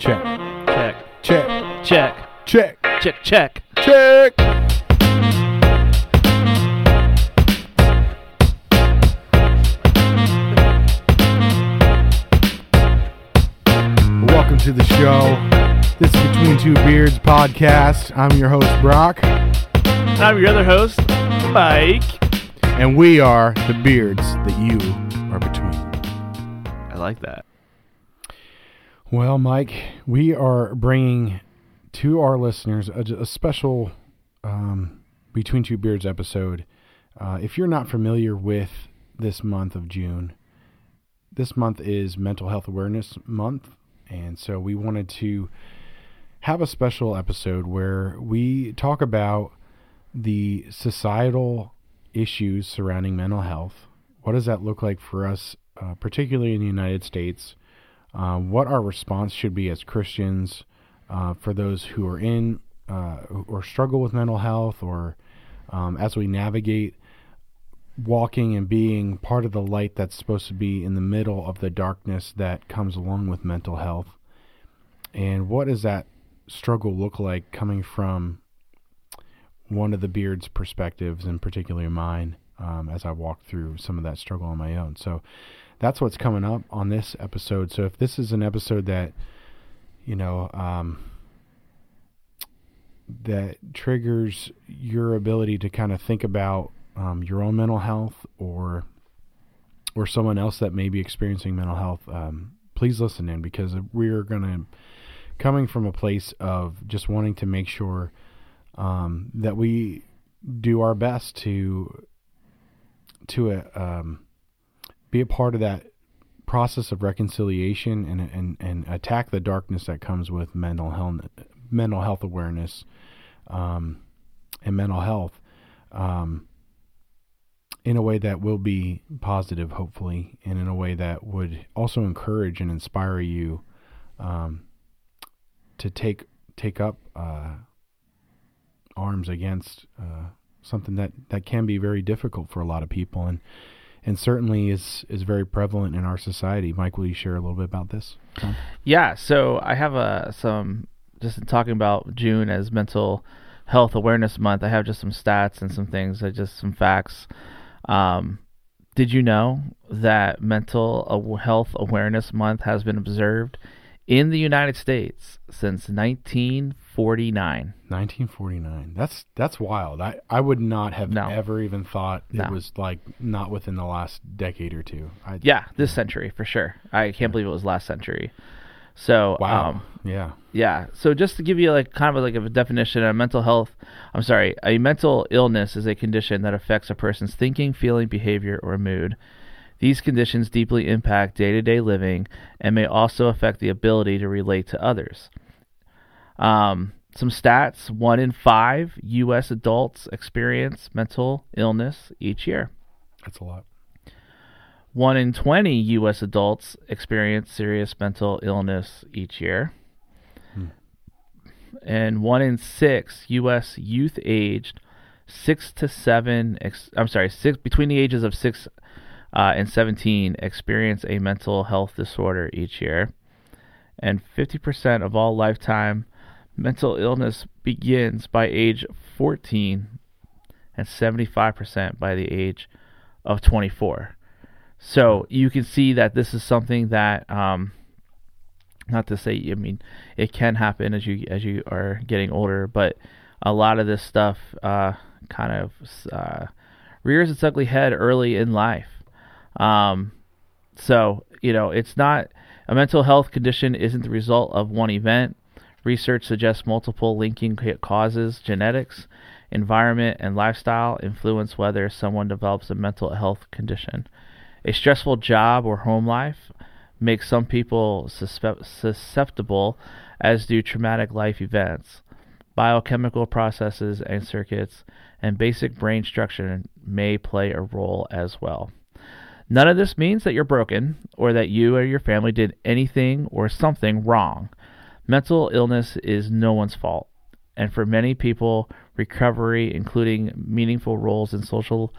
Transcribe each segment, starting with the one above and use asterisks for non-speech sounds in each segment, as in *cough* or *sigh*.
Check. Check. Check. Check. Check. Check. Check. Check. Welcome to the show. This is Between Two Beards podcast. I'm your host, Brock, I'm your other host, Mike. and we are the beards that you are between. I like that. Well, Mike, we are bringing to our listeners a, a special um, Between Two Beards episode. Uh, if you're not familiar with this month of June, this month is Mental Health Awareness Month. And so we wanted to have a special episode where we talk about the societal issues surrounding mental health. What does that look like for us, uh, particularly in the United States? Uh, what our response should be as Christians uh, for those who are in uh, or struggle with mental health, or um, as we navigate walking and being part of the light that's supposed to be in the middle of the darkness that comes along with mental health. And what does that struggle look like coming from one of the beard's perspectives, and particularly mine, um, as I walk through some of that struggle on my own? So, that's what's coming up on this episode. So if this is an episode that you know um, that triggers your ability to kind of think about um, your own mental health or or someone else that may be experiencing mental health, um, please listen in because we're going to coming from a place of just wanting to make sure um, that we do our best to to uh, um, be a part of that process of reconciliation and and and attack the darkness that comes with mental health mental health awareness um, and mental health um, in a way that will be positive hopefully and in a way that would also encourage and inspire you um, to take take up uh, arms against uh, something that that can be very difficult for a lot of people. And and certainly is is very prevalent in our society. Mike, will you share a little bit about this? Yeah, so I have a some just in talking about June as Mental Health Awareness Month. I have just some stats and some things, uh, just some facts. Um, did you know that Mental Health Awareness Month has been observed in the United States since 1949? 1949. That's that's wild. I, I would not have No. ever even thought No. it was like not within the last decade or two. I, Yeah, this century for sure. I can't believe it was last century. So, Wow. um, yeah. Yeah. So just to give you like kind of like a definition, a mental health, I'm sorry, a mental illness is a condition that affects a person's thinking, feeling, behavior, or mood. These conditions deeply impact day-to-day living and may also affect the ability to relate to others. Um, some stats: one in five U.S. adults experience mental illness each year. That's a lot. One in 20 U.S. adults experience serious mental illness each year. And one in six U.S. youth aged six to seven, ex- I'm sorry, six between the ages of six uh, and 17 experience a mental health disorder each year. And 50% of all lifetime mental illness begins by age 14 and 75% by the age of 24. So you can see that this is something that, um, not to say, I mean, it can happen as you as you are getting older, but a lot of this stuff uh, kind of uh, rears its ugly head early in life. Um, so you know, it's not a mental health condition isn't the result of one event. Research suggests multiple linking causes, genetics, environment, and lifestyle influence whether someone develops a mental health condition. A stressful job or home life makes some people susceptible, as do traumatic life events. Biochemical processes and circuits and basic brain structure may play a role as well. None of this means that you're broken or that you or your family did anything or something wrong. Mental illness is no one's fault, and for many people, recovery, including meaningful roles in social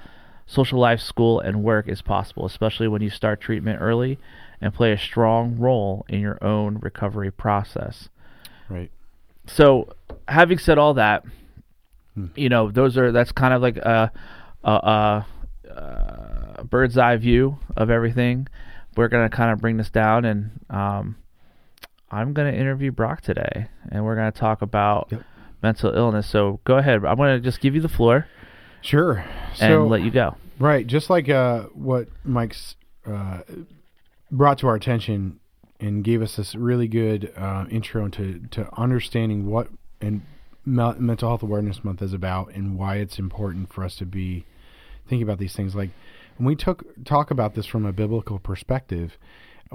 social life, school, and work is possible, especially when you start treatment early and play a strong role in your own recovery process. Right. So, having said all that, Hmm. you know, those are that's kind of like a, a, a, a bird's eye view of everything. We're gonna kind of bring this down, and um, I'm gonna interview Brock today, and we're gonna talk about Yep. mental illness. So go ahead. I'm gonna just give you the floor Sure. and So let you go. Right, just like uh, what Mike's uh, brought to our attention and gave us this really good uh, intro into to understanding what and me- mental health awareness month is about and why it's important for us to be thinking about these things. Like we took talk about this from a biblical perspective,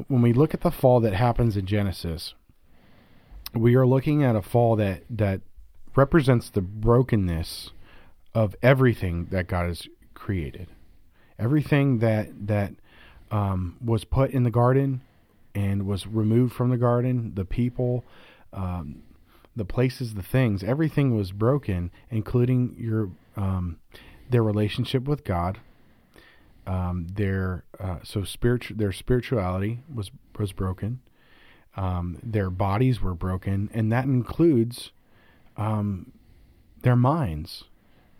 when we look at the fall that happens in Genesis, we are looking at a fall that that represents the brokenness of everything that God has created. Everything that that um, was put in the garden and was removed from the garden, the people, um, the places, the things, everything was broken, including your um, their relationship with God. Um, their uh, so spiritual their spirituality was was broken. Um, their bodies were broken, and that includes um, their minds.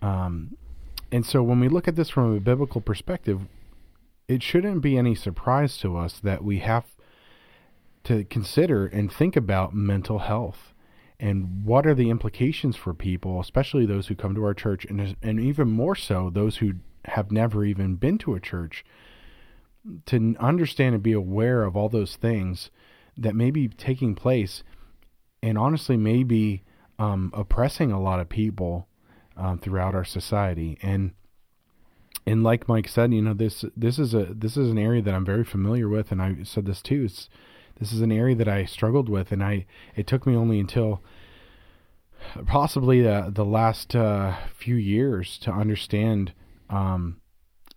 Um, and so when we look at this from a biblical perspective, it shouldn't be any surprise to us that we have to consider and think about mental health and what are the implications for people, especially those who come to our church, and and even more so those who have never even been to a church, to understand and be aware of all those things that may be taking place, and honestly may be um, oppressing a lot of people um, throughout our society. And and like Mike said, you know this this is a this is an area that I'm very familiar with, and I said this too. It's, this is an area that I struggled with, and I it took me only until possibly the the last uh, few years to understand um,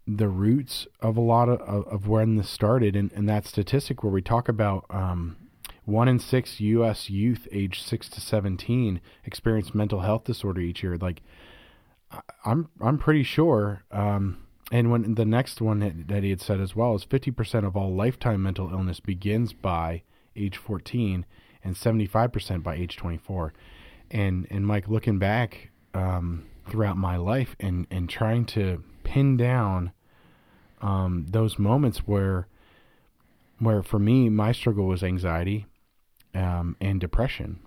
the roots of a lot of, of, when this started, and, and that statistic where we talk about um, one in six U.S. youth aged six to seventeen experience mental health disorder each year. Like I'm I'm pretty sure. Um, and when the next one that, that he had said as well is 50% of all lifetime mental illness begins by age 14 and 75% by age 24. And and Mike, looking back um, throughout my life and and trying to pin down um, those moments where where for me my struggle was anxiety um, and depression,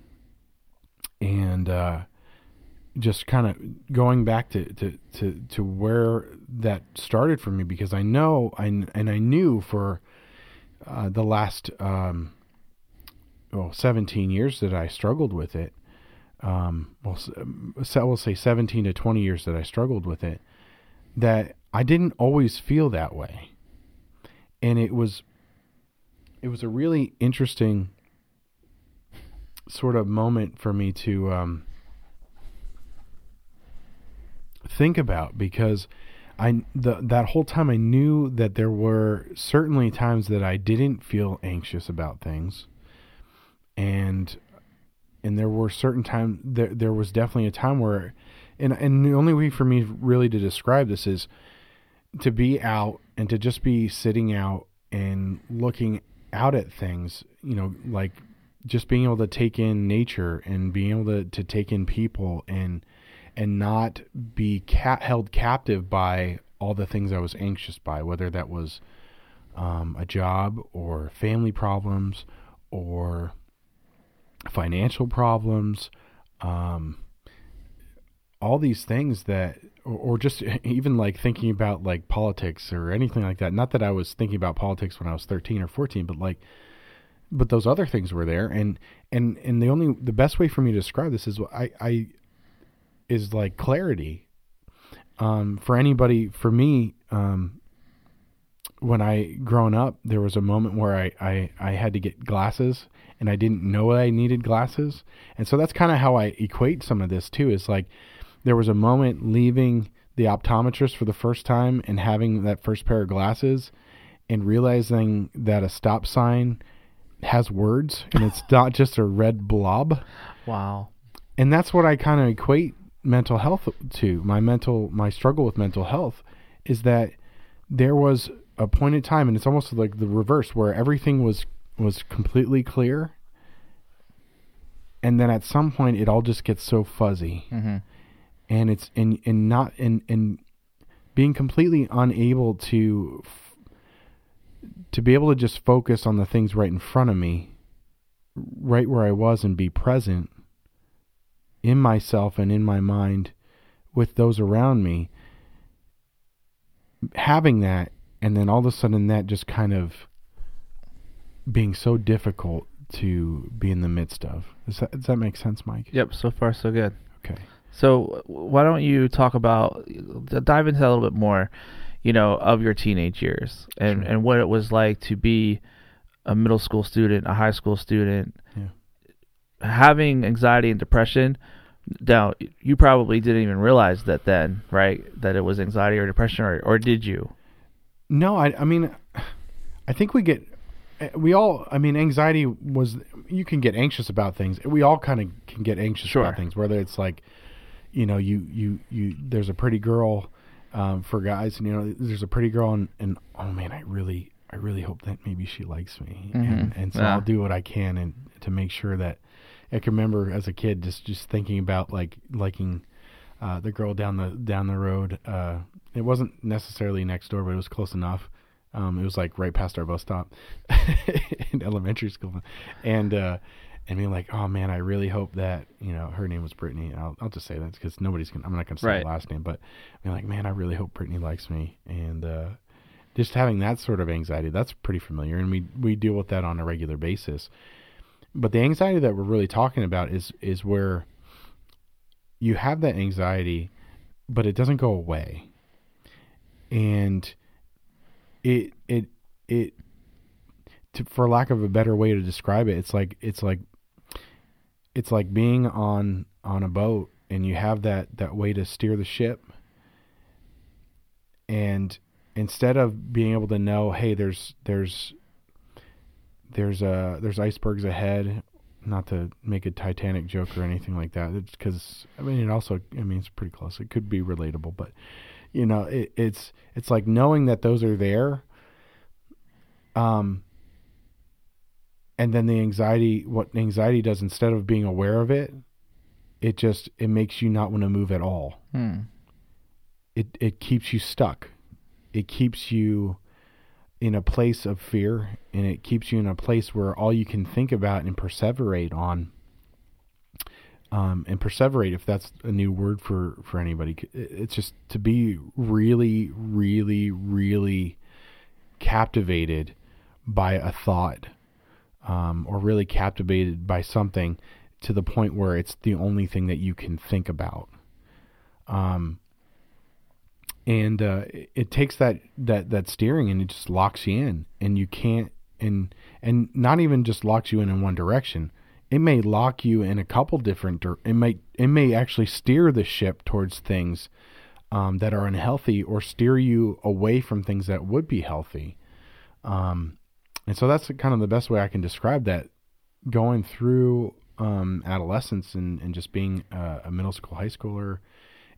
and uh, just kind of going back to, to, to, to where that started for me because I know I, and I knew for uh, the last um, well 17 years that I struggled with it. Um, well, s- we'll say 17 to 20 years that I struggled with it. That I didn't always feel that way, and it was it was a really interesting sort of moment for me to um, think about because I the that whole time I knew that there were certainly times that I didn't feel anxious about things, and and there were certain times there there was definitely a time where, and and the only way for me really to describe this is to be out and to just be sitting out and looking out at things, you know, like just being able to take in nature and being able to, to take in people and and not be held captive by all the things I was anxious by, whether that was um, a job or family problems or financial problems, um, all these things that, or, or just *laughs* even like thinking about like politics or anything like that. Not that I was thinking about politics when I was 13 or 14, but like, but those other things were there. And, and, and the only, the best way for me to describe this is I, I, is like clarity. Um, for anybody, for me, um, when I grown up, there was a moment where I, I, I had to get glasses and I didn't know I needed glasses. And so that's kind of how I equate some of this too. Is like there was a moment leaving the optometrist for the first time and having that first pair of glasses and realizing that a stop sign has words and it's *laughs* not just a red blob. Wow. And that's what I kind of equate mental health to. My mental my struggle with mental health is that there was a point in time, and it's almost like the reverse, where everything was was completely clear, and then at some point it all just gets so fuzzy, Mm-hmm. and it's and and not and and being completely unable to f- to be able to just focus on the things right in front of me, right where I was, and be present in myself and in my mind with those around me. Having that, and then all of a sudden that just kind of being so difficult to be in the midst of. Does that, does that make sense, Mike? Yep. So far, so good. Okay. So why don't you talk about dive into a little bit more, you know, of your teenage years and Sure. and what it was like to be a middle school student, a high school student, Yeah. having anxiety and depression. Now, you probably didn't even realize that then, right? That it was anxiety or depression, or or did you? No, I, I mean, I think we get, we all, I mean, anxiety was, you can get anxious about things. We all kind of can get anxious Sure. about things, whether it's like, you know, you, you, you, there's a pretty girl um, for guys, and, you know, there's a pretty girl, and, and oh man, I really, I really hope that maybe she likes me. And, Mhm. and so Yeah. I'll do what I can and to make sure that I can remember as a kid just, just thinking about like liking uh, the girl down the down the road. Uh, it wasn't necessarily next door, but it was close enough. Um, it was like right past our bus stop *laughs* in elementary school, and uh, and being like, oh man, I really hope that you know her name was Brittany. I'll I'll just say that because nobody's gonna. I'm not gonna say Right. the last name, but being like, man, I really hope Brittany likes me, and uh, just having that sort of anxiety. That's pretty familiar, and we we deal with that on a regular basis. But the anxiety that we're really talking about is is where you have that anxiety, but it doesn't go away. And it it it to, for lack of a better way to describe it, it's like it's like it's like being on on a boat and you have that that way to steer the ship and instead of being able to know hey there's there's there's uh there's icebergs ahead not to make a Titanic joke or anything like that. It's because I mean it also I mean it's pretty close. It could be relatable, but you know it, it's it's like knowing that those are there. Um. And then the anxiety, what anxiety does instead of being aware of it, it just it makes you not want to move at all. Hmm. It it keeps you stuck. It keeps you in a place of fear and it keeps you in a place where all you can think about and perseverate on um, and perseverate if that's a new word for for anybody. It's just to be really really really captivated by a thought um, or really captivated by something to the point where it's the only thing that you can think about. Um, and uh, it, it takes that that that steering and it just locks you in and you can't and and not even just locks you in in one direction it may lock you in a couple different dir- it may it may actually steer the ship towards things um, that are unhealthy or steer you away from things that would be healthy. Um, and so that's kind of the best way I can describe that. Going through um, adolescence and, and just being uh, a middle school high schooler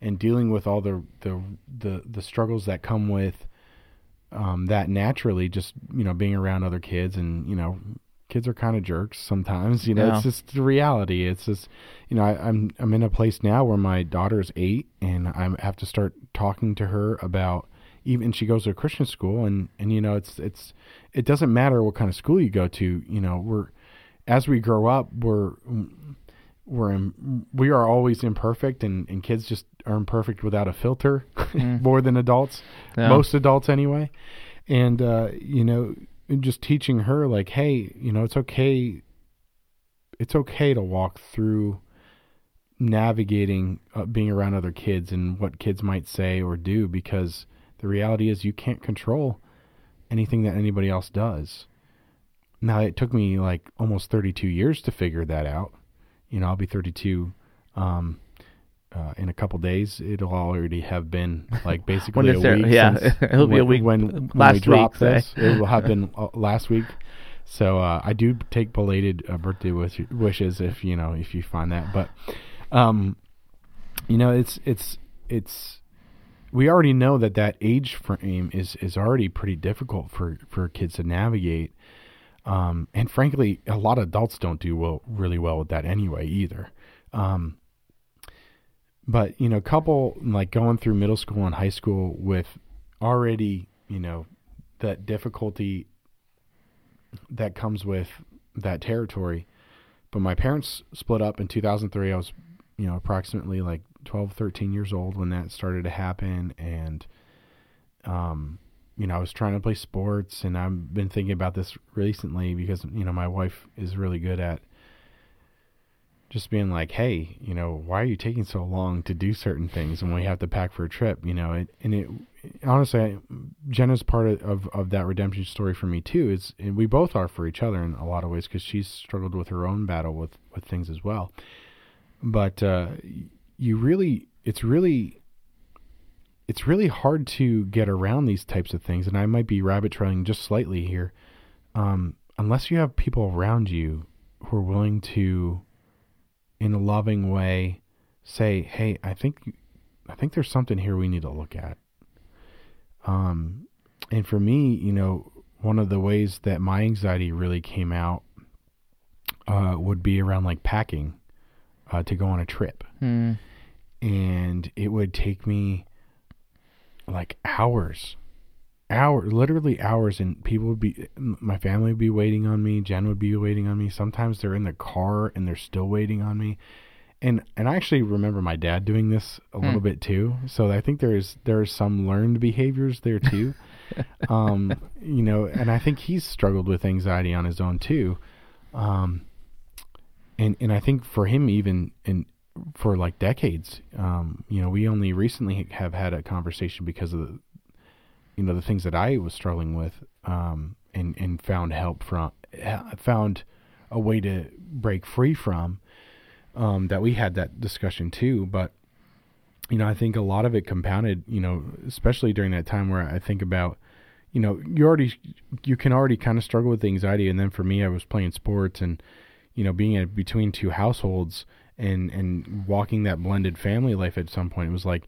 and dealing with all the the the, the struggles that come with um, that naturally just you know being around other kids and you know kids are kind of jerks sometimes you know Yeah. it's just the reality it's just you know I, I'm I'm in a place now where my daughter is eight and I have to start talking to her about even she goes to a Christian school and and you know it's it's it doesn't matter what kind of school you go to you know we're as we grow up we're we're in, we are always imperfect and, and kids just are imperfect without a filter *laughs* Mm. more than adults Yeah. most adults anyway and uh, you know just teaching her like hey you know it's okay it's okay to walk through navigating uh, being around other kids and what kids might say or do because the reality is you can't control anything that anybody else does. Now it took me like almost 32 years to figure that out. You know i'll be 32 um uh, in a couple days it'll already have been like *laughs* basically a there- week yeah, *laughs* it'll be a week when, when last we drop week, this it will have been *laughs* uh, last week so uh, I do take belated uh, birthday wish- wishes if you know if you find that. But um, you know, it's it's it's we already know that that age frame is is already pretty difficult for for kids to navigate. Um, and frankly, a lot of adults don't do well, really well with that anyway either. Um, but you know, couple like going through middle school and high school with already, you know, that difficulty that comes with that territory. But my parents split up in 2003. I was, you know, approximately like 12, 13 years old when that started to happen. And, um, you know, I was trying to play sports and I've been thinking about this recently because, you know, my wife is really good at just being like, hey, you know, why are you taking so long to do certain things when we have to pack for a trip? You know, it, and it honestly, Jenna's part of, of, of that redemption story for me too. Is and we both are for each other in a lot of ways because she's struggled with her own battle with with things as well. But uh, you really, it's really, it's really hard to get around these types of things. And I might be rabbit trailing just slightly here, um, unless you have people around you who are willing to in a loving way say, "Hey, I think I think there's something here we need to look at." Um, and for me, you know, one of the ways that my anxiety really came out uh, would be around like packing uh, to go on a trip, Mm. and it would take me like hours, hours, literally hours, and people would be, my family would be waiting on me, Jen would be waiting on me. Sometimes they're in the car and they're still waiting on me, and and I actually remember my dad doing this a little Hmm. bit too. So I think there's there's some learned behaviors there too. *laughs* um, you know, and I think he's struggled with anxiety on his own too. Um, and and I think for him even in for like decades, um, you know, we only recently have had a conversation because of the, you know, the things that I was struggling with, um, and and found help from, found a way to break free from. Um, that we had that discussion too, but you know, I think a lot of it compounded, you know, especially during that time where I think about, you know, you already, you can already kind of struggle with anxiety. And then for me, I was playing sports and, you know, being in between two households and, and walking that blended family life at some point, it was like,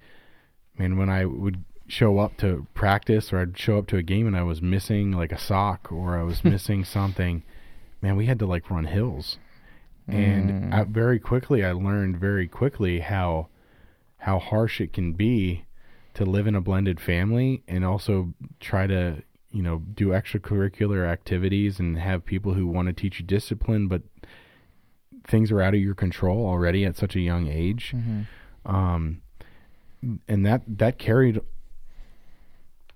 man, when I would show up to practice or I'd show up to a game and I was missing like a sock or I was *laughs* missing something, man, we had to like run hills. And Mm. I, very quickly, I learned very quickly how how harsh it can be to live in a blended family and also try to you know do extracurricular activities and have people who want to teach you discipline but things are out of your control already at such a young age Mhm. um and that that carried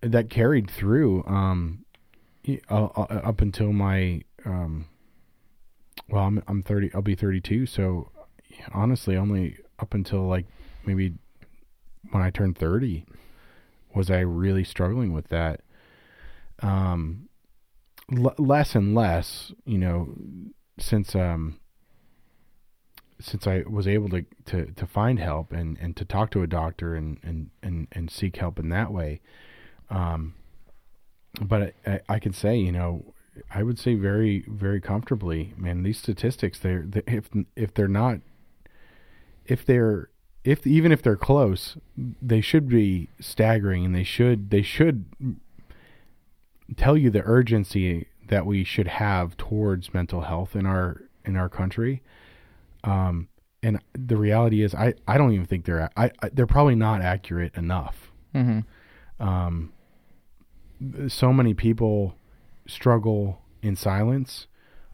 that carried through um uh, uh, up until my um well I'm I'm 30 I'll be 32 so honestly only up until like maybe when I turned 30 was I really struggling with that um l- less and less you know since um since I was able to, to, to find help and, and to talk to a doctor and, and, and, and seek help in that way. Um, but I, I can say, you know, I would say very, very comfortably, man, these statistics, they're, they, if, if they're not, if they're, if even if they're close, they should be staggering and they should, they should tell you the urgency that we should have towards mental health in our, in our country. Um, and the reality is, I, I don't even think they're I, I they're probably not accurate enough. Mhm. Um, so many people struggle in silence.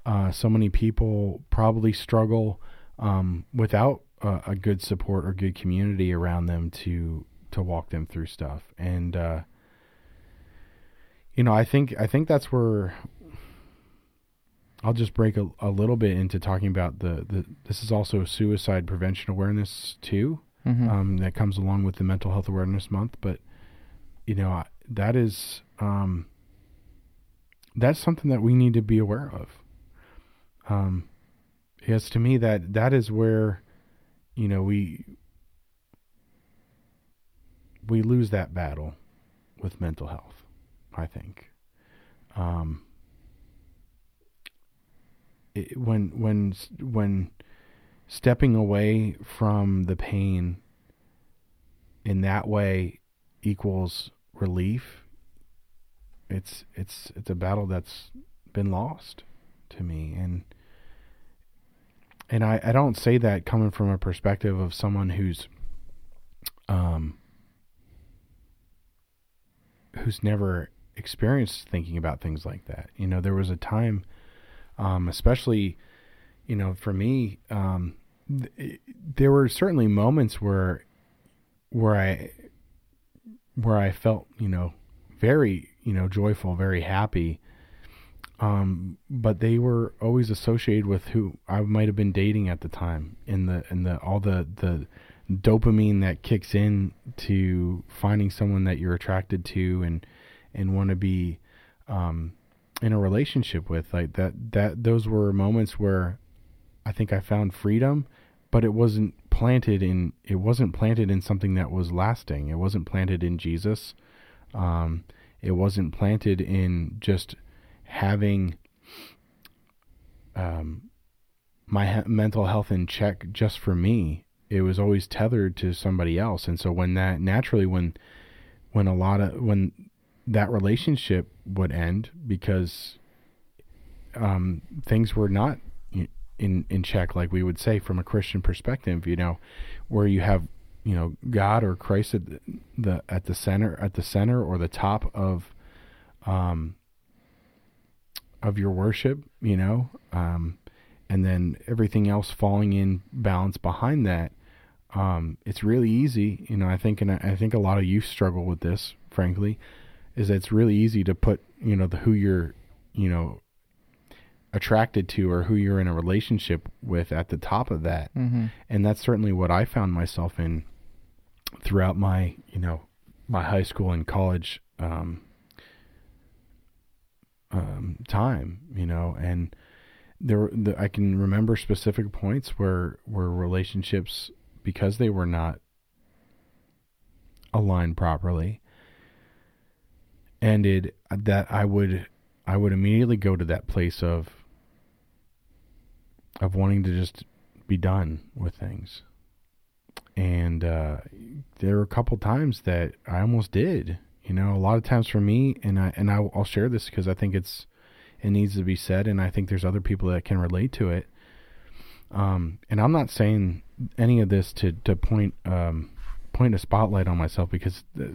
Uh, so many people probably struggle um, without a, a good support or good community around them to to walk them through stuff. And uh, you know, I think I think that's where I'll just break a, a little bit into talking about the, the this is also suicide prevention awareness too Mhm. um, that comes along with the mental health awareness month but you know I- that is um, that's something that we need to be aware of. Um, yes to me that that is where you know we we lose that battle with mental health i think. Um, it, when when when stepping away from the pain in that way equals relief. It's it's it's a battle that's been lost to me and and I, I don't say that coming from a perspective of someone who's um who's never experienced thinking about things like that. You know, there was a time um especially you know, for me um th- there were certainly moments where where I where I felt, you know, very, you know, joyful, very happy. Um, but they were always associated with who I might have been dating at the time, and the and the all the the dopamine that kicks in to finding someone that you're attracted to and and want to be um, in a relationship with. Like that that those were moments where I think I found freedom, but it wasn't planted in it wasn't planted in something that was lasting. It wasn't planted in Jesus. Um, it wasn't planted in just having um, my he- mental health in check just for me. It was always tethered to somebody else, and so when that naturally when when a lot of when that relationship would end because um, things were not in in check, like we would say from a Christian perspective, you know, where you have you know God or Christ at the, at the center at the center or the top of um of your worship, you know, um, and then everything else falling in balance behind that. Um, it's really easy, you know. I think, and I, I think a lot of youth struggle with this. Frankly, is that it's really easy to put, you know, the who you're, you know, attracted to or who you're in a relationship with at the top of that. Mm-hmm. And that's certainly what I found myself in throughout my, you know, my high school and college um, um, time, you know, and there the, I can remember specific points where where relationships because they were not aligned properly ended that I would I would immediately go to that place of of wanting to just be done with things. And uh, there were a couple times that I almost did. You know, a lot of times for me, and I and I, I'll share this because I think it's it needs to be said, and I think there's other people that can relate to it. Um, and I'm not saying any of this to to point um, point a spotlight on myself because the,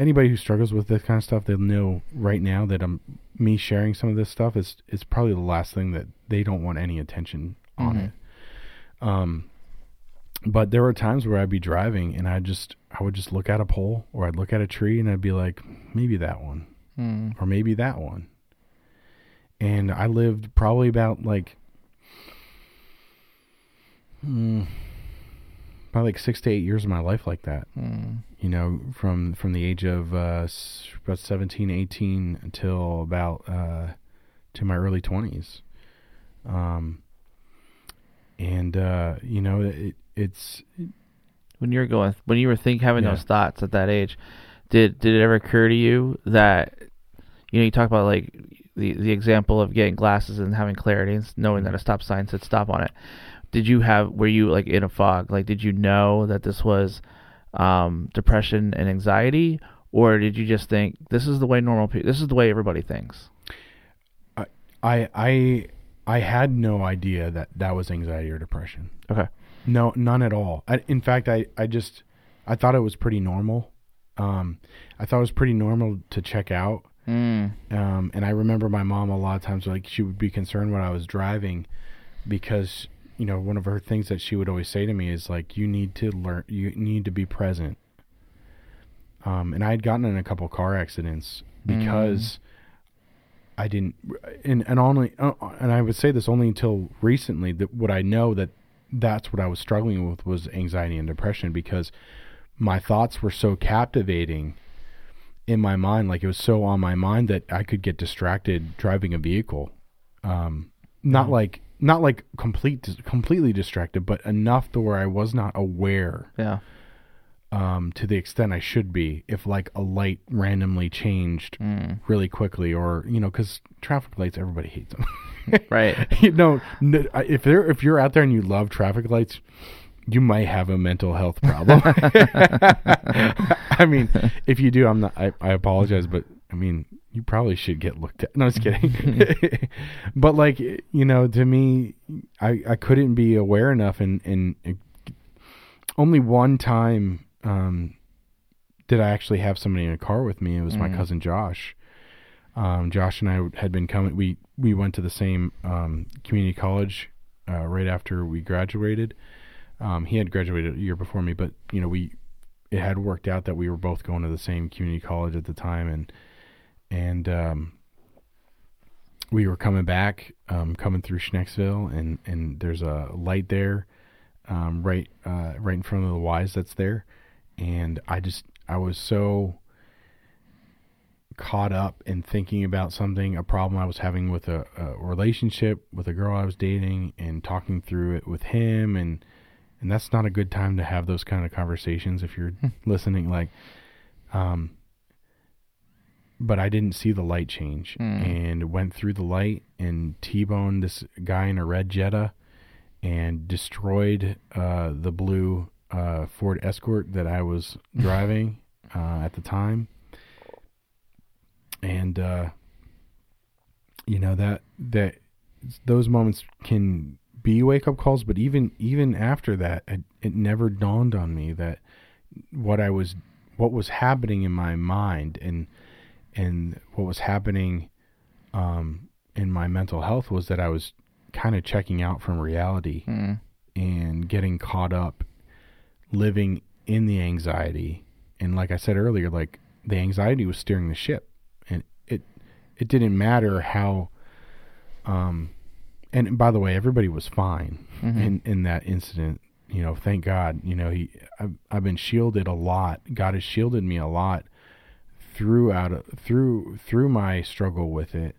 anybody who struggles with this kind of stuff, they'll know right now that I'm me sharing some of this stuff is is probably the last thing that they don't want any attention on Mhm. it. Um, but there were times where I'd be driving and I just I would just look at a pole or I'd look at a tree and I'd be like, maybe that one Mm. or maybe that one. And I lived probably about like, about like six to eight years of my life like that Mm. You know, from from the age of uh, about 17, 18 until about uh, to my early 20s. Um, and uh, you know, it, it's When you were going, when you were think having Yeah. those thoughts at that age, did did it ever occur to you that, you know, you talk about like the the example of getting glasses and having clarity and knowing that a stop sign said stop on it. Did you have were you like in a fog? Like, did you know that this was um, depression and anxiety, or did you just think this is the way normal people? This is the way everybody thinks. I I I had no idea that that was anxiety or depression. Okay. No, none at all. I, in fact, I, I just I thought it was pretty normal. Um, I thought it was pretty normal to check out. Mm. Um, and I remember my mom a lot of times like she would be concerned when I was driving because you know one of her things that she would always say to me is like you need to learn you need to be present. Um, and I had gotten in a couple car accidents because I didn't and and only uh, and I would say this only until recently that what I know that that's what I was struggling with was anxiety and depression because my thoughts were so captivating in my mind like it was so on my mind that I could get distracted driving a vehicle um not Mhm. like not like complete completely distracted but enough to where I was not aware Yeah. um to the extent I should be if like a light randomly changed Mm. really quickly or you know cuz traffic lights everybody hates them *laughs* Right. you know if they're if you're out there and you love traffic lights you might have a mental health problem. *laughs* *laughs* I mean, if you do, I'm not. I, I apologize, but I mean, you probably should get looked at. No, I'm just kidding. *laughs* *laughs* but like, you know, to me, I I couldn't be aware enough, and and only one time um, did I actually have somebody in a car with me. It was my Mhm. cousin Josh. Um, Josh and I had been coming. We we went to the same um, community college uh, right after we graduated. Um, he had graduated a year before me, but you know we it had worked out that we were both going to the same community college at the time, and and um, we were coming back, um, coming through Schnecksville, and and there's a light there, um, right uh, right in front of the Weis that's there, and I just I was so caught up in thinking about something, a problem I was having with a, a relationship with a girl I was dating, and talking through it with him, and and that's not a good time to have those kind of conversations if you're listening. Like, um, but I didn't see the light change, Hmm. and went through the light and t-boned this guy in a red Jetta, and destroyed uh, the blue uh, Ford Escort that I was *laughs* driving uh, at the time and uh, you know that that those moments can be wake up calls, but even even after that, it, it never dawned on me that what I was what was happening in my mind and and what was happening um, in my mental health was that I was kind of checking out from reality Mm. and getting caught up living in the anxiety and like i said earlier like the anxiety was steering the ship and it it didn't matter how um and by the way everybody was fine Mhm. in in that incident you know thank god you know he I've, I've been shielded a lot god has shielded me a lot throughout through through my struggle with it.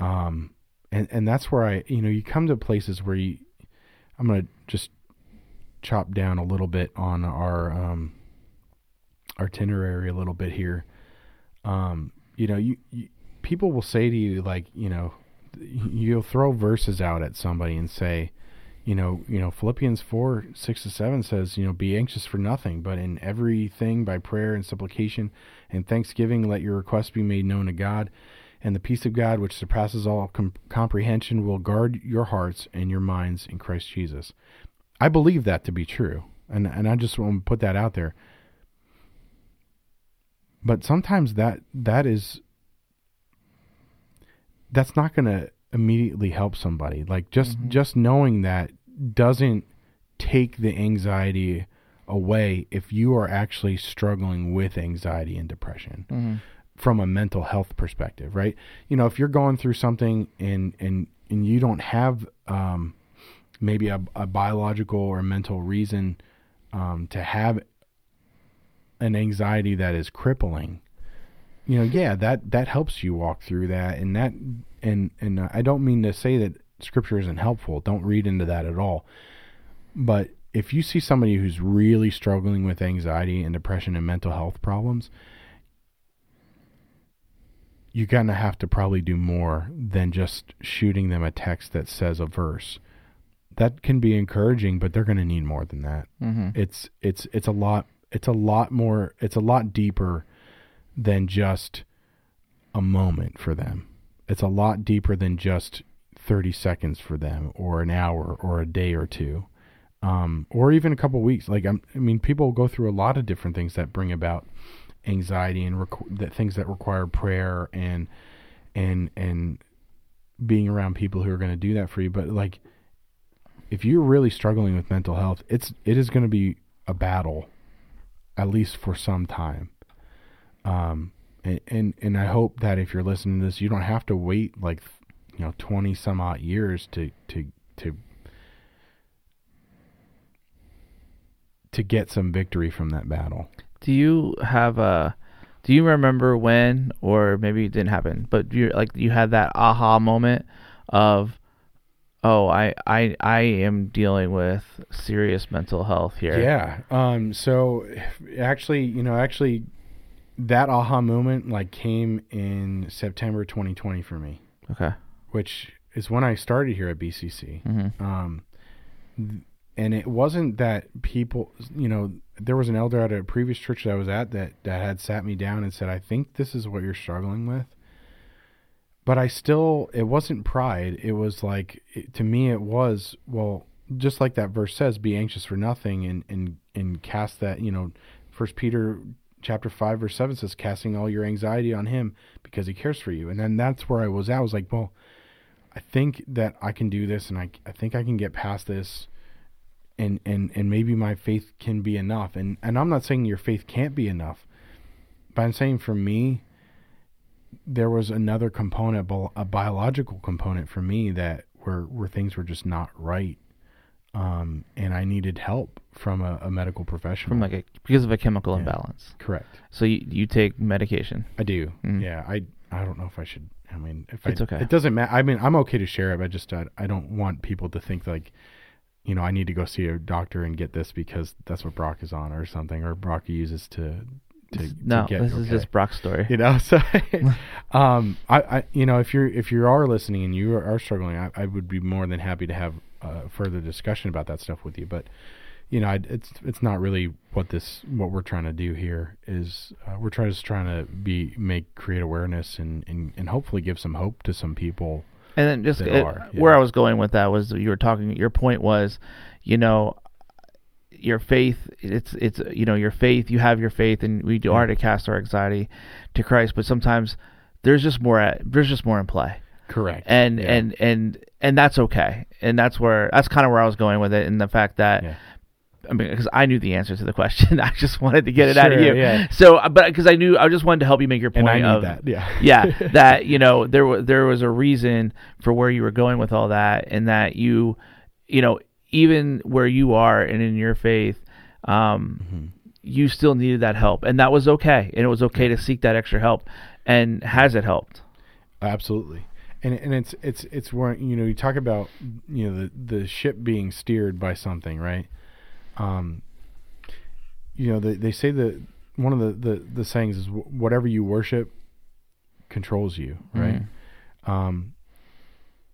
Um and and that's where i you know you come to places where you i'm gonna just chop down a little bit on our um itinerary a little bit here. Um you know you, you people will say to you like you know you'll throw verses out at somebody and say you know you know philippians 4 6 to 7 says you know be anxious for nothing but in everything by prayer and supplication and thanksgiving let your requests be made known to god. And the peace of god which surpasses all com- comprehension will guard your hearts and your minds in christ jesus. I believe that to be true and and i just want to put that out there. But sometimes that that is that's not going to immediately help somebody. Like just Mhm. just knowing that doesn't take the anxiety away if you are actually struggling with anxiety and depression Mhm. from a mental health perspective right? You know if you're going through something and and and you don't have um maybe a, a biological or mental reason um to have an anxiety that is crippling you know yeah that that helps you walk through that. And that and and I don't mean to say that scripture isn't helpful. Don't read into that at all. But if you see somebody who's really struggling with anxiety and depression and mental health problems you're gonna have to probably do more than just shooting them a text that says a verse. That can be encouraging but they're gonna need more than that. Mhm. it's it's it's a lot it's a lot more it's a lot deeper than just a moment for them. It's a lot deeper than just 30 seconds for them or an hour or a day or two um, or even a couple weeks. Like I'm, i mean people go through a lot of different things that bring about anxiety and requ- that things that require prayer and and and being around people who are going to do that for you. But like if you're really struggling with mental health it's it is going to be a battle at least for some time. Um and, and and I hope that if you're listening to this you don't have to wait like you know 20 some odd years to to to to get some victory from that battle Do you have a? Do you remember when, or maybe it didn't happen, but you like you had that aha moment of, oh, I I I am dealing with serious mental health here. Yeah. Um. So, actually, you know, actually, that aha moment like came in September 2020 for me, Okay. which is when I started here at BCC. hmm Um, and it wasn't that people, you know, there was an elder at a previous church that I was at that that had sat me down and said, "I think this is what you're struggling with." But I still, it wasn't pride. It was like it, to me, it was well, just like that verse says, "Be anxious for nothing," and and and cast that, you know, First Peter chapter 5 verse 7 says casting all your anxiety on him because he cares for you and then that's where i was at i was like well i think that i can do this and i, I think i can get past this and and and maybe my faith can be enough and and i'm not saying your faith can't be enough but i'm saying for me there was another component a biological component for me that where where things were just not right um, and I needed help from a, a medical professional. From like a because of a chemical Yeah. imbalance. Correct. So you you take medication. I do. Mm. Yeah. I I don't know if I should. I mean, if It's I, okay. It doesn't matter. I mean, I'm okay to share it. But I just I, I don't want people to think like, you know, I need to go see a doctor and get this because that's what Brock is on or something, or Brock uses to to, no, to get. this is okay. just Brock's story. you know *laughs* so *laughs* um I, I you know if you're if you are listening and you are, are struggling I, I would be more than happy to have uh, further discussion about that stuff with you but you know I, it's it's not really what this what we're trying to do here is uh, we're trying just trying to be make create awareness and, and and hopefully give some hope to some people And then just it- uh, are, where. I was going with that was you were talking. Your point was, you know, your faith. It's it's you know your faith. You have your faith, and we do Yeah. are to cast our anxiety to Christ. But sometimes there's just more. At, there's just more in play, correct and Yeah. and and and that's okay. And that's where that's kind of where I was going with it, and the fact that. Yeah. I mean, because I knew the answer to the question, *laughs* I just wanted to get it out of you. yeah. So, uh, but because I knew, I just wanted to help you make your point. and I of that yeah *laughs* yeah, *laughs* that you know there was there was a reason for where you were going with all that, and that you, you know, even where you are and in your faith, um, Mhm. you still needed that help, and that was okay, and it was okay to seek that extra help, and has it helped? Absolutely. And and it's it's it's where you know you talk about you know the the ship being steered by something, right? Um you know they they say that one of the the the sayings is whatever you worship controls you, right? Um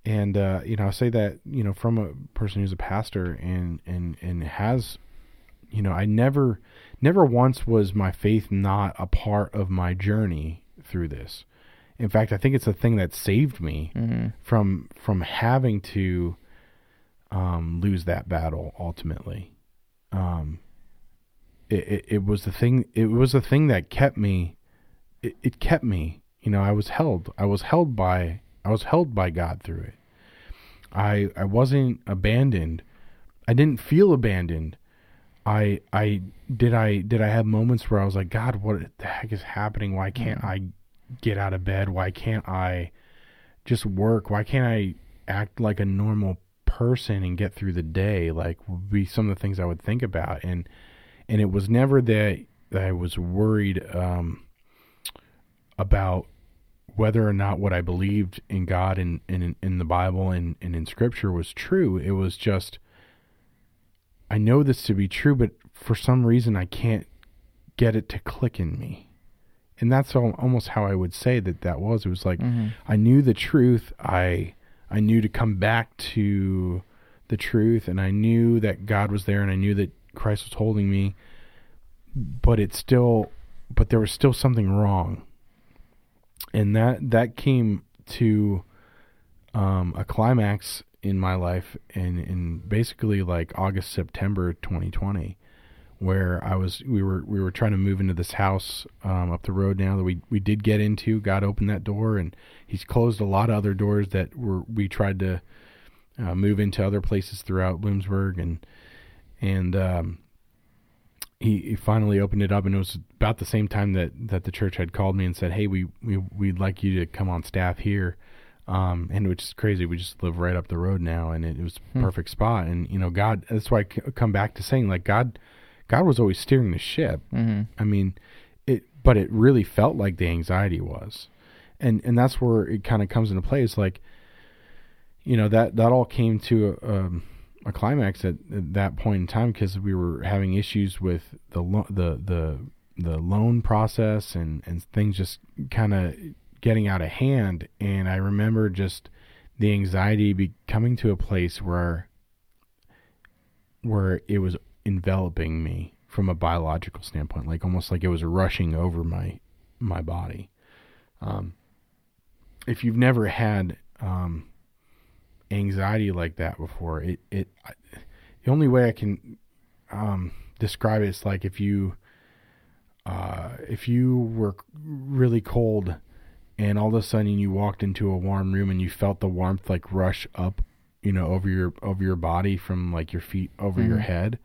and uh you know I say that you know from a person who's a pastor and and and has you know I never never once was my faith not a part of my journey through this. In fact, I think it's the thing that saved me Mm-hmm. from from having to um, lose that battle ultimately. Um, it, it it was the thing. It was the thing that kept me. It, it kept me. You know, I was held. I was held by. I was held by God through it. I I wasn't abandoned. I didn't feel abandoned. I I did I did I have moments where I was like, God, what the heck is happening? Why can't I get out of bed? Why can't I just work? Why can't I act like a normal person and get through the day? Like would be some of the things I would think about. And and it was never that, I was worried um, about whether or not what I believed in God and, and in, in the Bible and, and in Scripture was true. It was just I know this to be true, but for some reason I can't get it to click in me. And that's almost how I would say that that was. It was like Mm-hmm. I knew the truth. I I knew to come back to the truth, and I knew that God was there, and I knew that Christ was holding me. But it still, but there was still something wrong, and that that came to um, a climax in my life, in in basically like August September 2020 where I was we were we were trying to move into this house um, up the road now that we we did get into. God opened that door, and He's closed a lot of other doors that were we tried to uh, move into other places throughout Bloomsburg, and and um, he, he finally opened it up, and it was about the same time that that the church had called me and said, "Hey, we we we'd like you to come on staff here." Um, and which is crazy. We just live right up the road now, and it, it was a Hmm. perfect spot. And you know, God. That's why I c- come back to saying, like God, God was always steering the ship. Mm-hmm. I mean, it, but it really felt like the anxiety was, and and that's where it kind of comes into play. It's like, you know, that that all came to a, um, a climax at, at that point in time because we were having issues with the lo- the the the loan process and and things just kind of getting out of hand. And I remember just the anxiety be coming to a place where where it was enveloping me from a biological standpoint, like almost like it was rushing over my my body. Um, if you've never had um, anxiety like that before, it it I, the only way I can um, describe it is like if you uh, if you were really cold and all of a sudden you walked into a warm room and you felt the warmth like rush up you know over your over your body from like your feet over mm-hmm. your head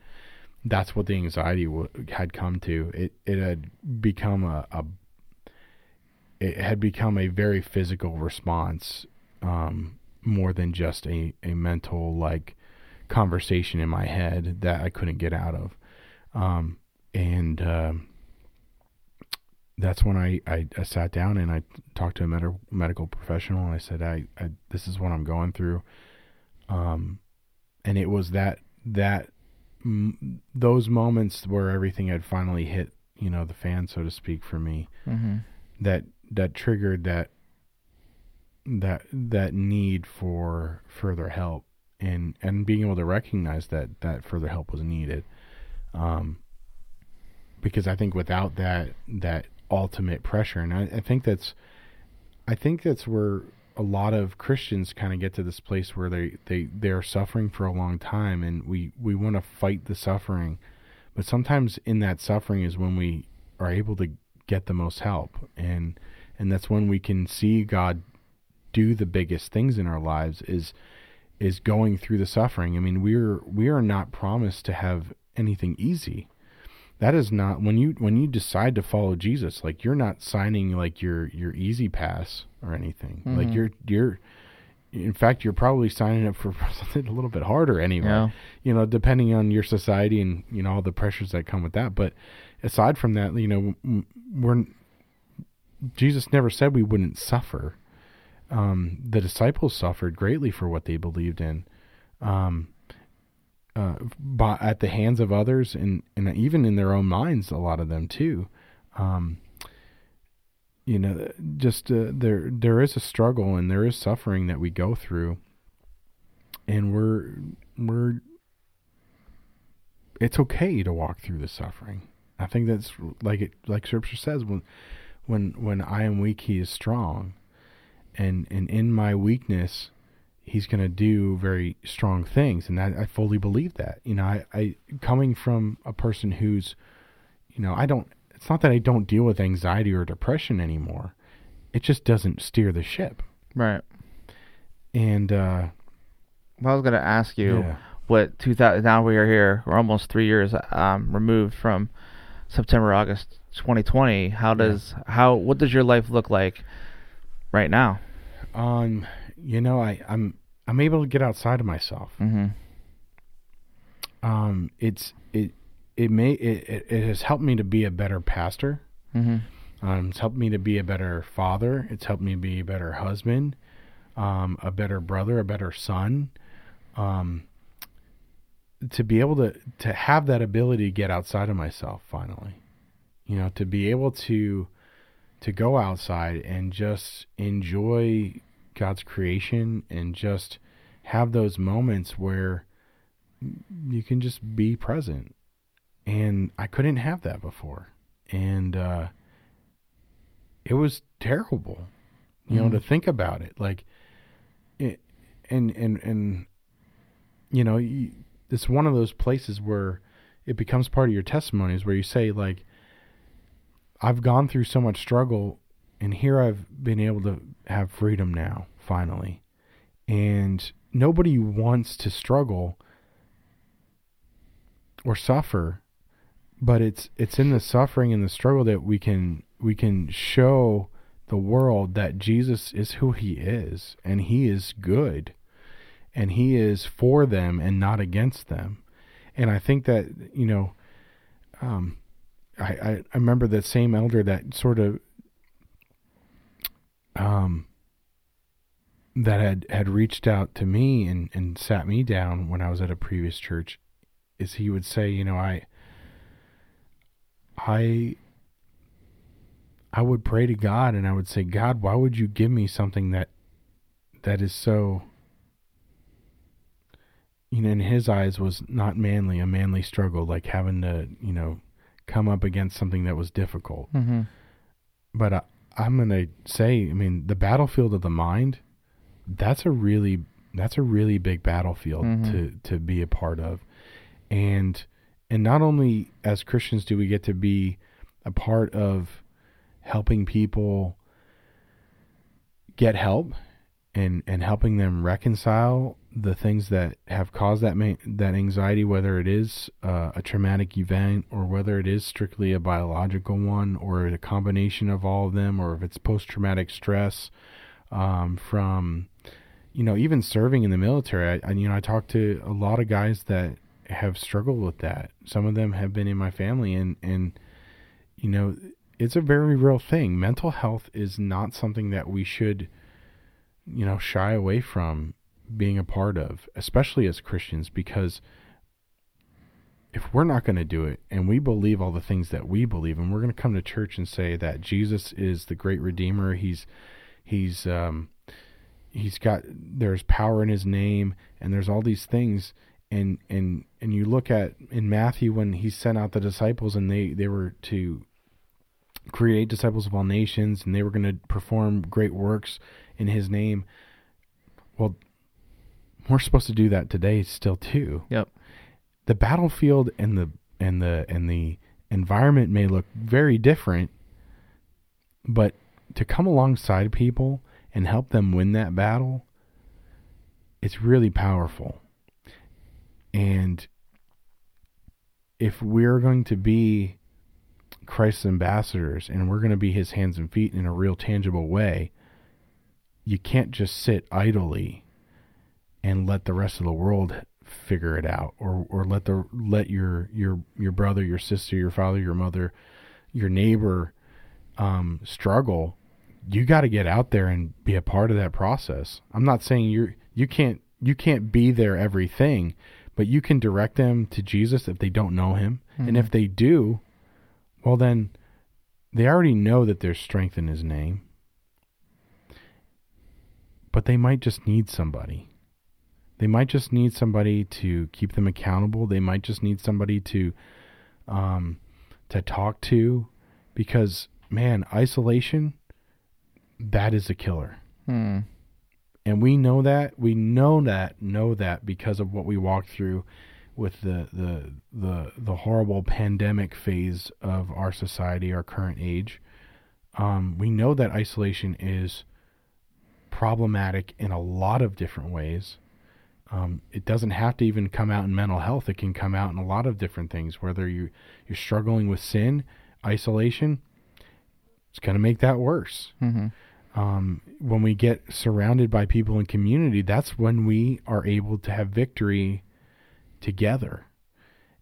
that's what the anxiety w- had come to it it had become a, a it had become a very physical response um, more than just a, a mental like conversation in my head that I couldn't get out of um, and um, that's when I, I, I, sat down and I talked to a med- medical professional and I said, I, I, this is what I'm going through. Um, and it was that, that, m- those moments where everything had finally hit, you know, the fan, so to speak, for me, mm-hmm. that, that triggered that, that, that need for further help and, and being able to recognize that, that further help was needed. Um, because I think without that, that ultimate pressure. And I, I think that's, I think that's where a lot of Christians kind of get to this place where they they they're suffering for a long time, and we we want to fight the suffering, but sometimes in that suffering is when we are able to get the most help, and and that's when we can see God do the biggest things in our lives is is going through the suffering. I mean, we're we are not promised to have anything easy. That is not when you when you decide to follow Jesus, like you're not signing like your your easy pass or anything. Mm-hmm. Like you're you're in fact you're probably signing up for *laughs* something a little bit harder anyway. Yeah. You know, depending on your society and you know all the pressures that come with that. But aside from that, you know, we're Jesus never said we wouldn't suffer. Um, the disciples suffered greatly for what they believed in. Um, uh, by, at the hands of others and, and even in their own minds, a lot of them too. Um, you know, just uh, there there is a struggle and there is suffering that we go through, and we're we're it's okay to walk through the suffering. I think that's like it like Scripture says when when when I am weak, He is strong, and and in my weakness, he's going to do very strong things, and I, I fully believe that. You know, I, I coming from a person who's, you know, I don't. It's not that I don't deal with anxiety or depression anymore. It just doesn't steer the ship. Right. And uh, well, I was going to ask you yeah. what 2000. Now we are here. We're almost three years um, removed from September, August 2020. How does yeah. how what does your life look like right now? Um, you know, I I'm I'm able to get outside of myself. Mm-hmm. Um, it's it it may it, it has helped me to be a better pastor. Mm-hmm. Um, it's helped me to be a better father. It's helped me be a better husband, um, a better brother, a better son. Um, to be able to to have that ability to get outside of myself finally, you know, to be able to to go outside and just enjoy God's creation and just have those moments where you can just be present. And I couldn't have that before. And uh, it was terrible, you mm know, to mm-hmm. think about it. Like, it, and, and, and, you know, it's one of those places where it becomes part of your testimonies where you say, like, I've gone through so much struggle and here I've been able to have freedom now, finally. And nobody wants to struggle or suffer, but it's it's in the suffering and the struggle that we can we can show the world that Jesus is who he is and he is good and he is for them and not against them. And I think that, you know, um, I, I, I remember that same elder that sort of um, that had, had reached out to me and, and sat me down when I was at a previous church is he would say, you know, I I I would pray to God and I would say, God, why would you give me something that that is so you know, in his eyes was not manly, a manly struggle, like having to, you know, come up against something that was difficult. Mm-hmm. But I, I'm going to say, I mean, the battlefield of the mind, that's a really, that's a really big battlefield Mhm. to, to be a part of. And, and not only as Christians do we get to be a part of helping people get help and and helping them reconcile the things that have caused that ma- that anxiety whether it is uh, a traumatic event or whether it is strictly a biological one or a combination of all of them or if it's post traumatic stress um, from you know even serving in the military. I, I you know I talk to a lot of guys that have struggled with that. Some of them have been in my family and and you know it's a very real thing. Mental health is not something that we should you know shy away from being a part of especially as Christians because if we're not going to do it and we believe all the things that we believe and we're going to come to church and say that Jesus is the great redeemer he's he's um he's got there's power in his name and there's all these things and and and you look at in Matthew when he sent out the disciples and they they were to create disciples of all nations and they were going to perform great works in his name well we're supposed to do that today still too Yep. the battlefield and the and the and the environment may look very different but to come alongside people and help them win that battle it's really powerful and if we're going to be Christ's ambassadors and we're going to be his hands and feet in a real tangible way you can't just sit idly and let the rest of the world figure it out or or let the let your your your brother your sister your father your mother your neighbor um struggle. You got to get out there and be a part of that process. I'm not saying you're you can't you can't be their everything but you can direct them to jesus if they don't know him and if they do well then they already know that there's strength in his name but they might just need somebody they might just need somebody to keep them accountable. They might just need somebody to um to talk to because man, isolation that is a killer. Hmm. And we know that. We know that, know that because of what we walked through with the the the the horrible pandemic phase of our society, our current age. Um, we know that isolation is problematic in a lot of different ways. Um, it doesn't have to even come out in mental health. It can come out in a lot of different things. Whether you you're struggling with sin, isolation, it's going to make that worse. Mm-hmm. Um, when we get surrounded by people in community, that's when we are able to have victory together.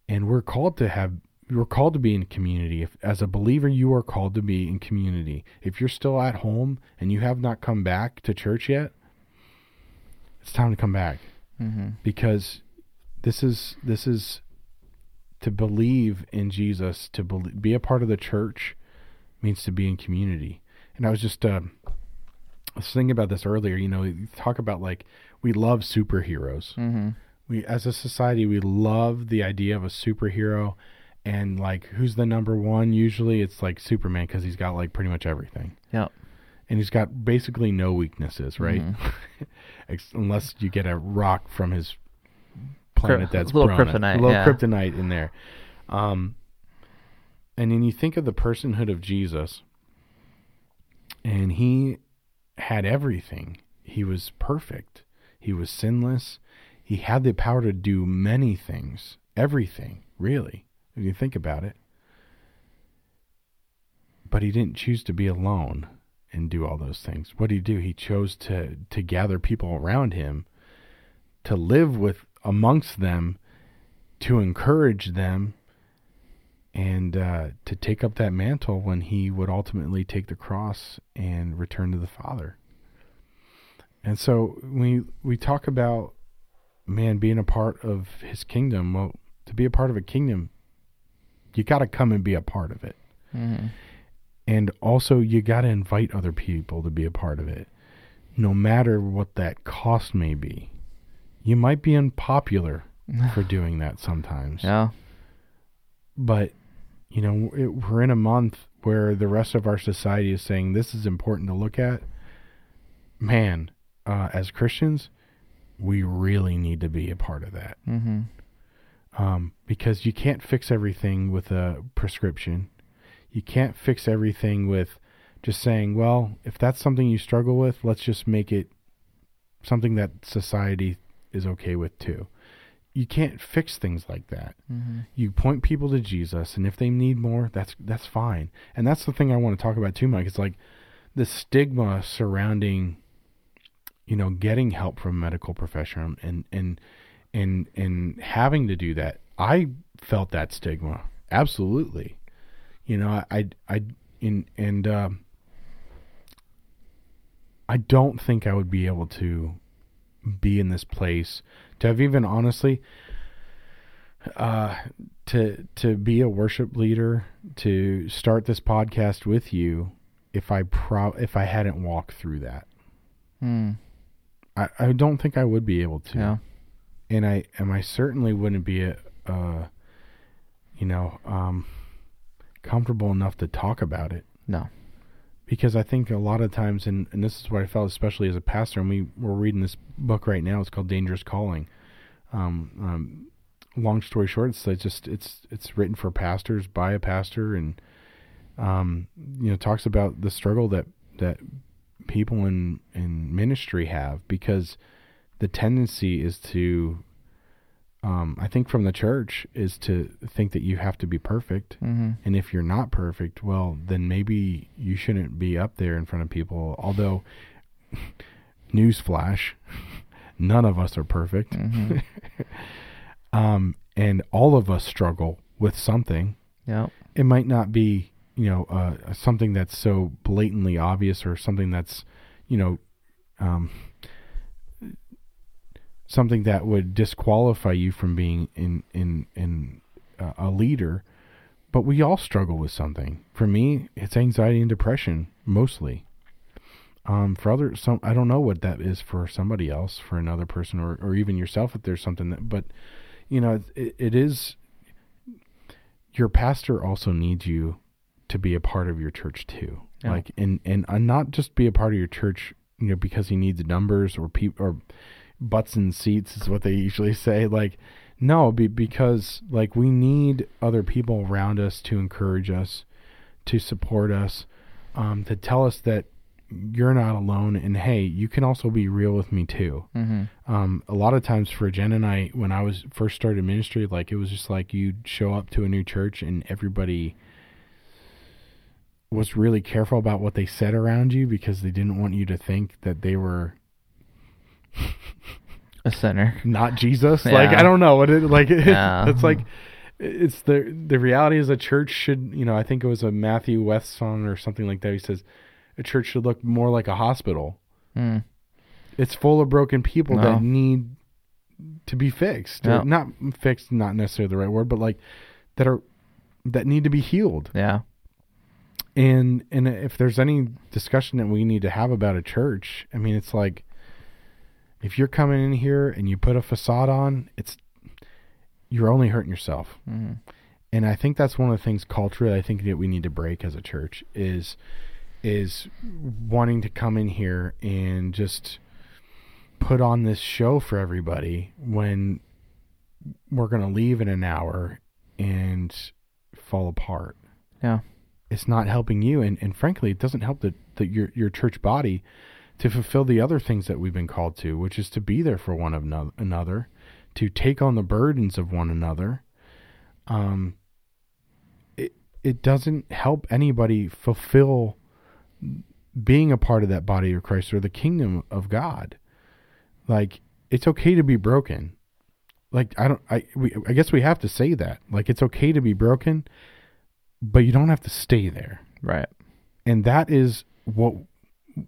And we're called to have we're called to be in community. If as a believer you are called to be in community. If you're still at home and you have not come back to church yet, it's time to come back Mm-hmm. because this is this is to believe in Jesus to be, be a part of the church means to be in community and I was just uh, I was thinking about this earlier you know you talk about like we love superheroes Mm-hmm. we as a society we love the idea of a superhero and like who's the number one usually it's like Superman because he's got like pretty much everything Yep. and he's got basically no weaknesses, right? *laughs* Ex- Unless you get a rock from his planet that's little thrown kryptonite, a little yeah. kryptonite in there. Um, and then you think of the personhood of Jesus, and he had everything. He was perfect. He was sinless. He had the power to do many things, everything, really, if you think about it. But he didn't choose to be alone and do all those things. What did he do? He chose to to gather people around him, to live with amongst them, to encourage them, and uh, to take up that mantle when he would ultimately take the cross and return to the Father. And so we we talk about man being a part of his kingdom. Well, to be a part of a kingdom, you got to come and be a part of it Mm-hmm. and also you got to invite other people to be a part of it no matter what that cost may be You might be unpopular *laughs* for doing that sometimes. Yeah. But, you know, it, we're in a month where the rest of our society is saying this is important to look at. Man, uh, as Christians, we really need to be a part of that. Mm-hmm. Um, because you can't fix everything with a prescription. You can't fix everything with just saying, well, if that's something you struggle with, let's just make it something that society is okay with too. You can't fix things like that. Mm-hmm. You point people to Jesus, and if they need more, that's that's fine. And that's the thing I want to talk about too, Mike. It's like the stigma surrounding, you know, getting help from a medical professional and and and and having to do that. I felt that stigma absolutely. You know, I I, in and um, I don't think I would be able to be in this place to have even honestly uh to to be a worship leader to start this podcast with you if I pro if I hadn't walked through that. Mm. I, I don't think I would be able to. Yeah. And I and I certainly wouldn't be a, uh you know, um comfortable enough to talk about it No. Because I think a lot of times, and, and this is what I felt, especially as a pastor, and we we're reading this book right now. It's called Dangerous Calling. Um, um, long story short, it's, just it's it's written for pastors by a pastor, and um, you know talks about the struggle that that people in in ministry have because the tendency is to um, I think from the church is to think that you have to be perfect. Mm-hmm. And if you're not perfect, well, then maybe you shouldn't be up there in front of people. Although, *laughs* newsflash, *laughs* none of us are perfect. Mm-hmm. *laughs* Um, and all of us struggle with something. yeah. It might not be, you know, uh, something that's so blatantly obvious or something that's, you know, um, something that would disqualify you from being in in in uh, a leader. But we all struggle with something. For me, it's anxiety and depression mostly. Um, for other some, I don't know what that is for somebody else, for another person, or or even yourself. If there's something that, but you know, it, it is. Your pastor also needs you to be a part of your church too. Yeah. Like, and and uh, not just be a part of your church, you know, because he needs numbers or people or butts and seats is what they usually *laughs* say. Like, no, be, because like we need other people around us to encourage us, to support us, um, to tell us that you're not alone, and hey, you can also be real with me too. Mm-hmm. Um, a lot of times for Jen and I, when I was first started ministry, like it was just like you'd show up to a new church and everybody was really careful about what they said around you because they didn't want you to think that they were A sinner. not Jesus. Like I don't know what it like. *laughs* It, Yeah. It's like it's the the reality is a church should you know I think it was a Matthew West song or something like that. He says a church should look more like a hospital. Mm. It's full of broken people No. that need to be fixed. Not fixed, not necessarily the right word, but like that are that need to be healed. Yeah. And and if there's any discussion that we need to have about a church, I mean, it's like if you're coming in here and you put a facade on, it's you're only hurting yourself. Mm-hmm. And I think that's one of the things culturally I think that we need to break as a church is is wanting to come in here and just put on this show for everybody when we're going to leave in an hour and fall apart Yeah. it's not helping you and, and frankly it doesn't help the, the your your church body to fulfill the other things that we've been called to which is to be there for one another to take on the burdens of one another. Um it it doesn't help anybody fulfill being a part of that body of Christ or the kingdom of God. Like it's okay to be broken. Like I don't I we I guess we have to say that. Like it's okay to be broken but you don't have to stay there. Right. and that is what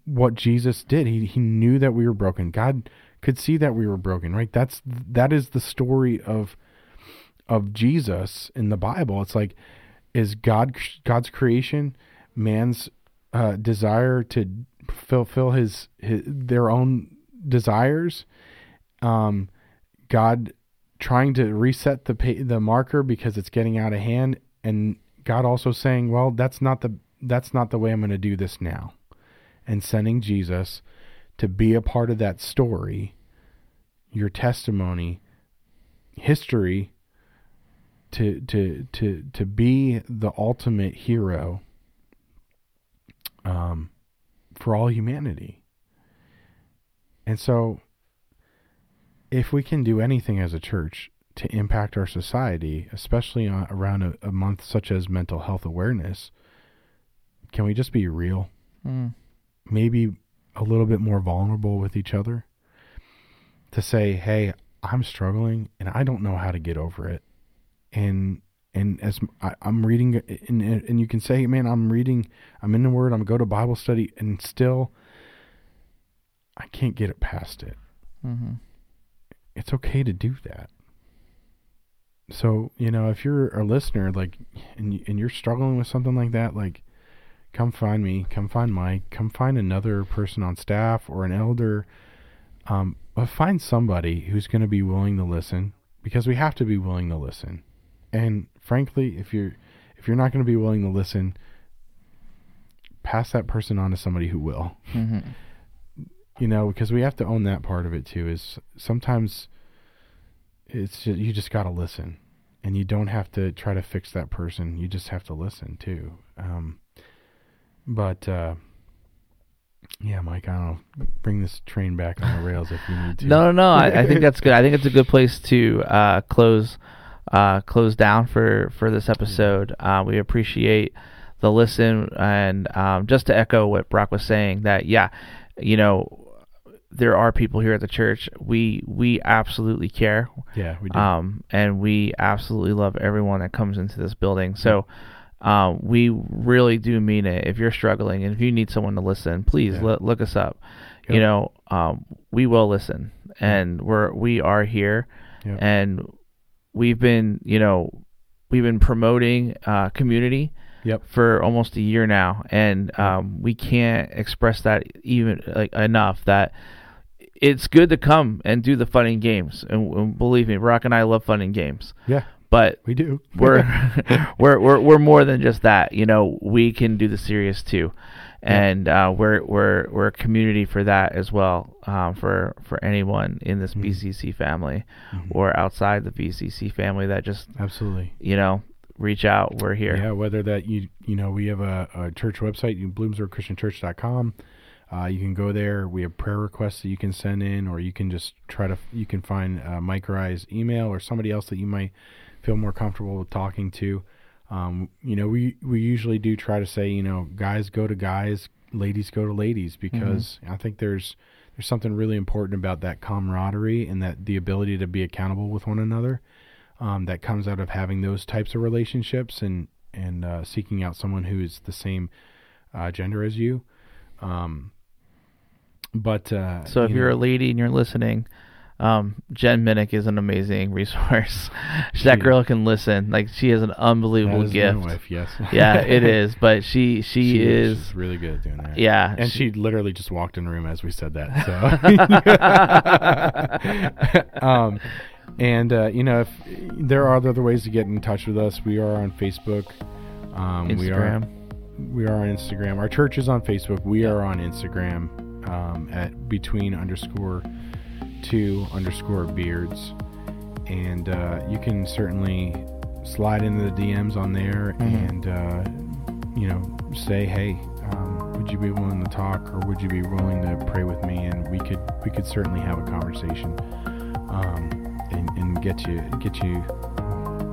what Jesus did. He he knew that we were broken. God could see that we were broken right? That's that is the story of of Jesus in the Bible. It's like is God God's creation man's uh, desire to fulfill his, his their own desires um God trying to reset the pa- the marker because it's getting out of hand, and God also saying, "Well, that's not the that's not the way I'm going to do this now," and sending Jesus to be a part of that story, your testimony, history, to to to to be the ultimate hero um, for all humanity. And so, if we can do anything as a church to impact our society, especially on, around a, a month such as mental health awareness, can we just be real? Mm. Maybe a little bit more vulnerable with each other to say, hey, I'm struggling and I don't know how to get over it. And and as I, am reading, and, and you can say, man, I'm reading, I'm in the Word, I'm go to Bible study, and still, I can't get it past it. Mm-hmm. It's okay to do that. So you know, if you're a listener, like, and and you're struggling with something like that, like, come find me, come find Mike, come find another person on staff or an elder. Um, but find somebody who's going to be willing to listen because we have to be willing to listen. And frankly, if you're if you're not going to be willing to listen, pass that person on to somebody who will. Mm-hmm. You know, because we have to own that part of it too. Is sometimes it's just, you just got to listen, and you don't have to try to fix that person. You just have to listen too. Um, but uh, yeah, Mike, I don't know. Bring this train back on the rails if you need to. No, no, no. I, I think that's good. I think it's a good place to uh, close uh, close down for for this episode. Uh, we appreciate the listen, and um, just to echo what Brock was saying, that yeah, you know, there are people here at the church. We we absolutely care. Yeah, we do. Um, and we absolutely love everyone that comes into this building. So. Um, we really do mean it. If you're struggling and if you need someone to listen, please Yeah. look, look us up. Yep. You know, um, we will listen, and we're we are here, Yep. and we've been, you know, we've been promoting uh, community Yep. for almost a year now, and um, we can't express that even like enough that it's good to come and do the fun and games. And, and believe me, Brock and I love fun and games, Yeah, but we do. *laughs* we're *laughs* we're we're we're more than just that. You know, we can do the serious too, and uh, we're we're we're a community for that as well. Um, for for anyone in this Mhm. BCC family Mhm. or outside the BCC family that just Absolutely. you know reach out. We're here. Yeah, whether that you you know we have a, a church website, you bloomsburgchristianchurch.com. Uh, you can go there. We have prayer requests that you can send in, or you can just try to you can find uh, Mike email or somebody else that you might feel more comfortable with talking to. Um, you know, we we usually do try to say, you know, guys go to guys, ladies go to ladies, because I think there's there's something really important about that camaraderie and that the ability to be accountable with one another um, that comes out of having those types of relationships and and uh, seeking out someone who is the same uh, gender as you. Um, but uh, So if you you're a lady and you're listening, um, Jen Minnick is an amazing *laughs* resource. that girl can listen. Like she has an unbelievable is gift. wife, yes, *laughs* yeah, it *laughs* is. But she she, She is. she's really good at doing that. Yeah, and she- she literally just walked in the room as we said that. So, um, and uh, you know, if there are other ways to get in touch with us, we are on Facebook. Um, We are Instagram. we are on Instagram. Our church is on Facebook. We are on Instagram um, at between underscore two underscore beards, and uh, you can certainly slide into the DMs on there Mhm. and uh, you know say, hey, um, would you be willing to talk, or would you be willing to pray with me? And we could we could certainly have a conversation um, and, and get you get you.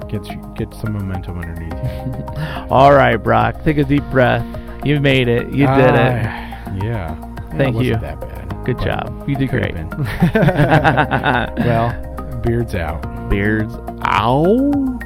Get, you, get some momentum underneath you. *laughs* All right, Brock, take a deep breath. You made it. You did it. Ah, Yeah. Thank it wasn't you. That bad. Good job. You did great. *laughs* *laughs* well, beards out. Beards. Ow.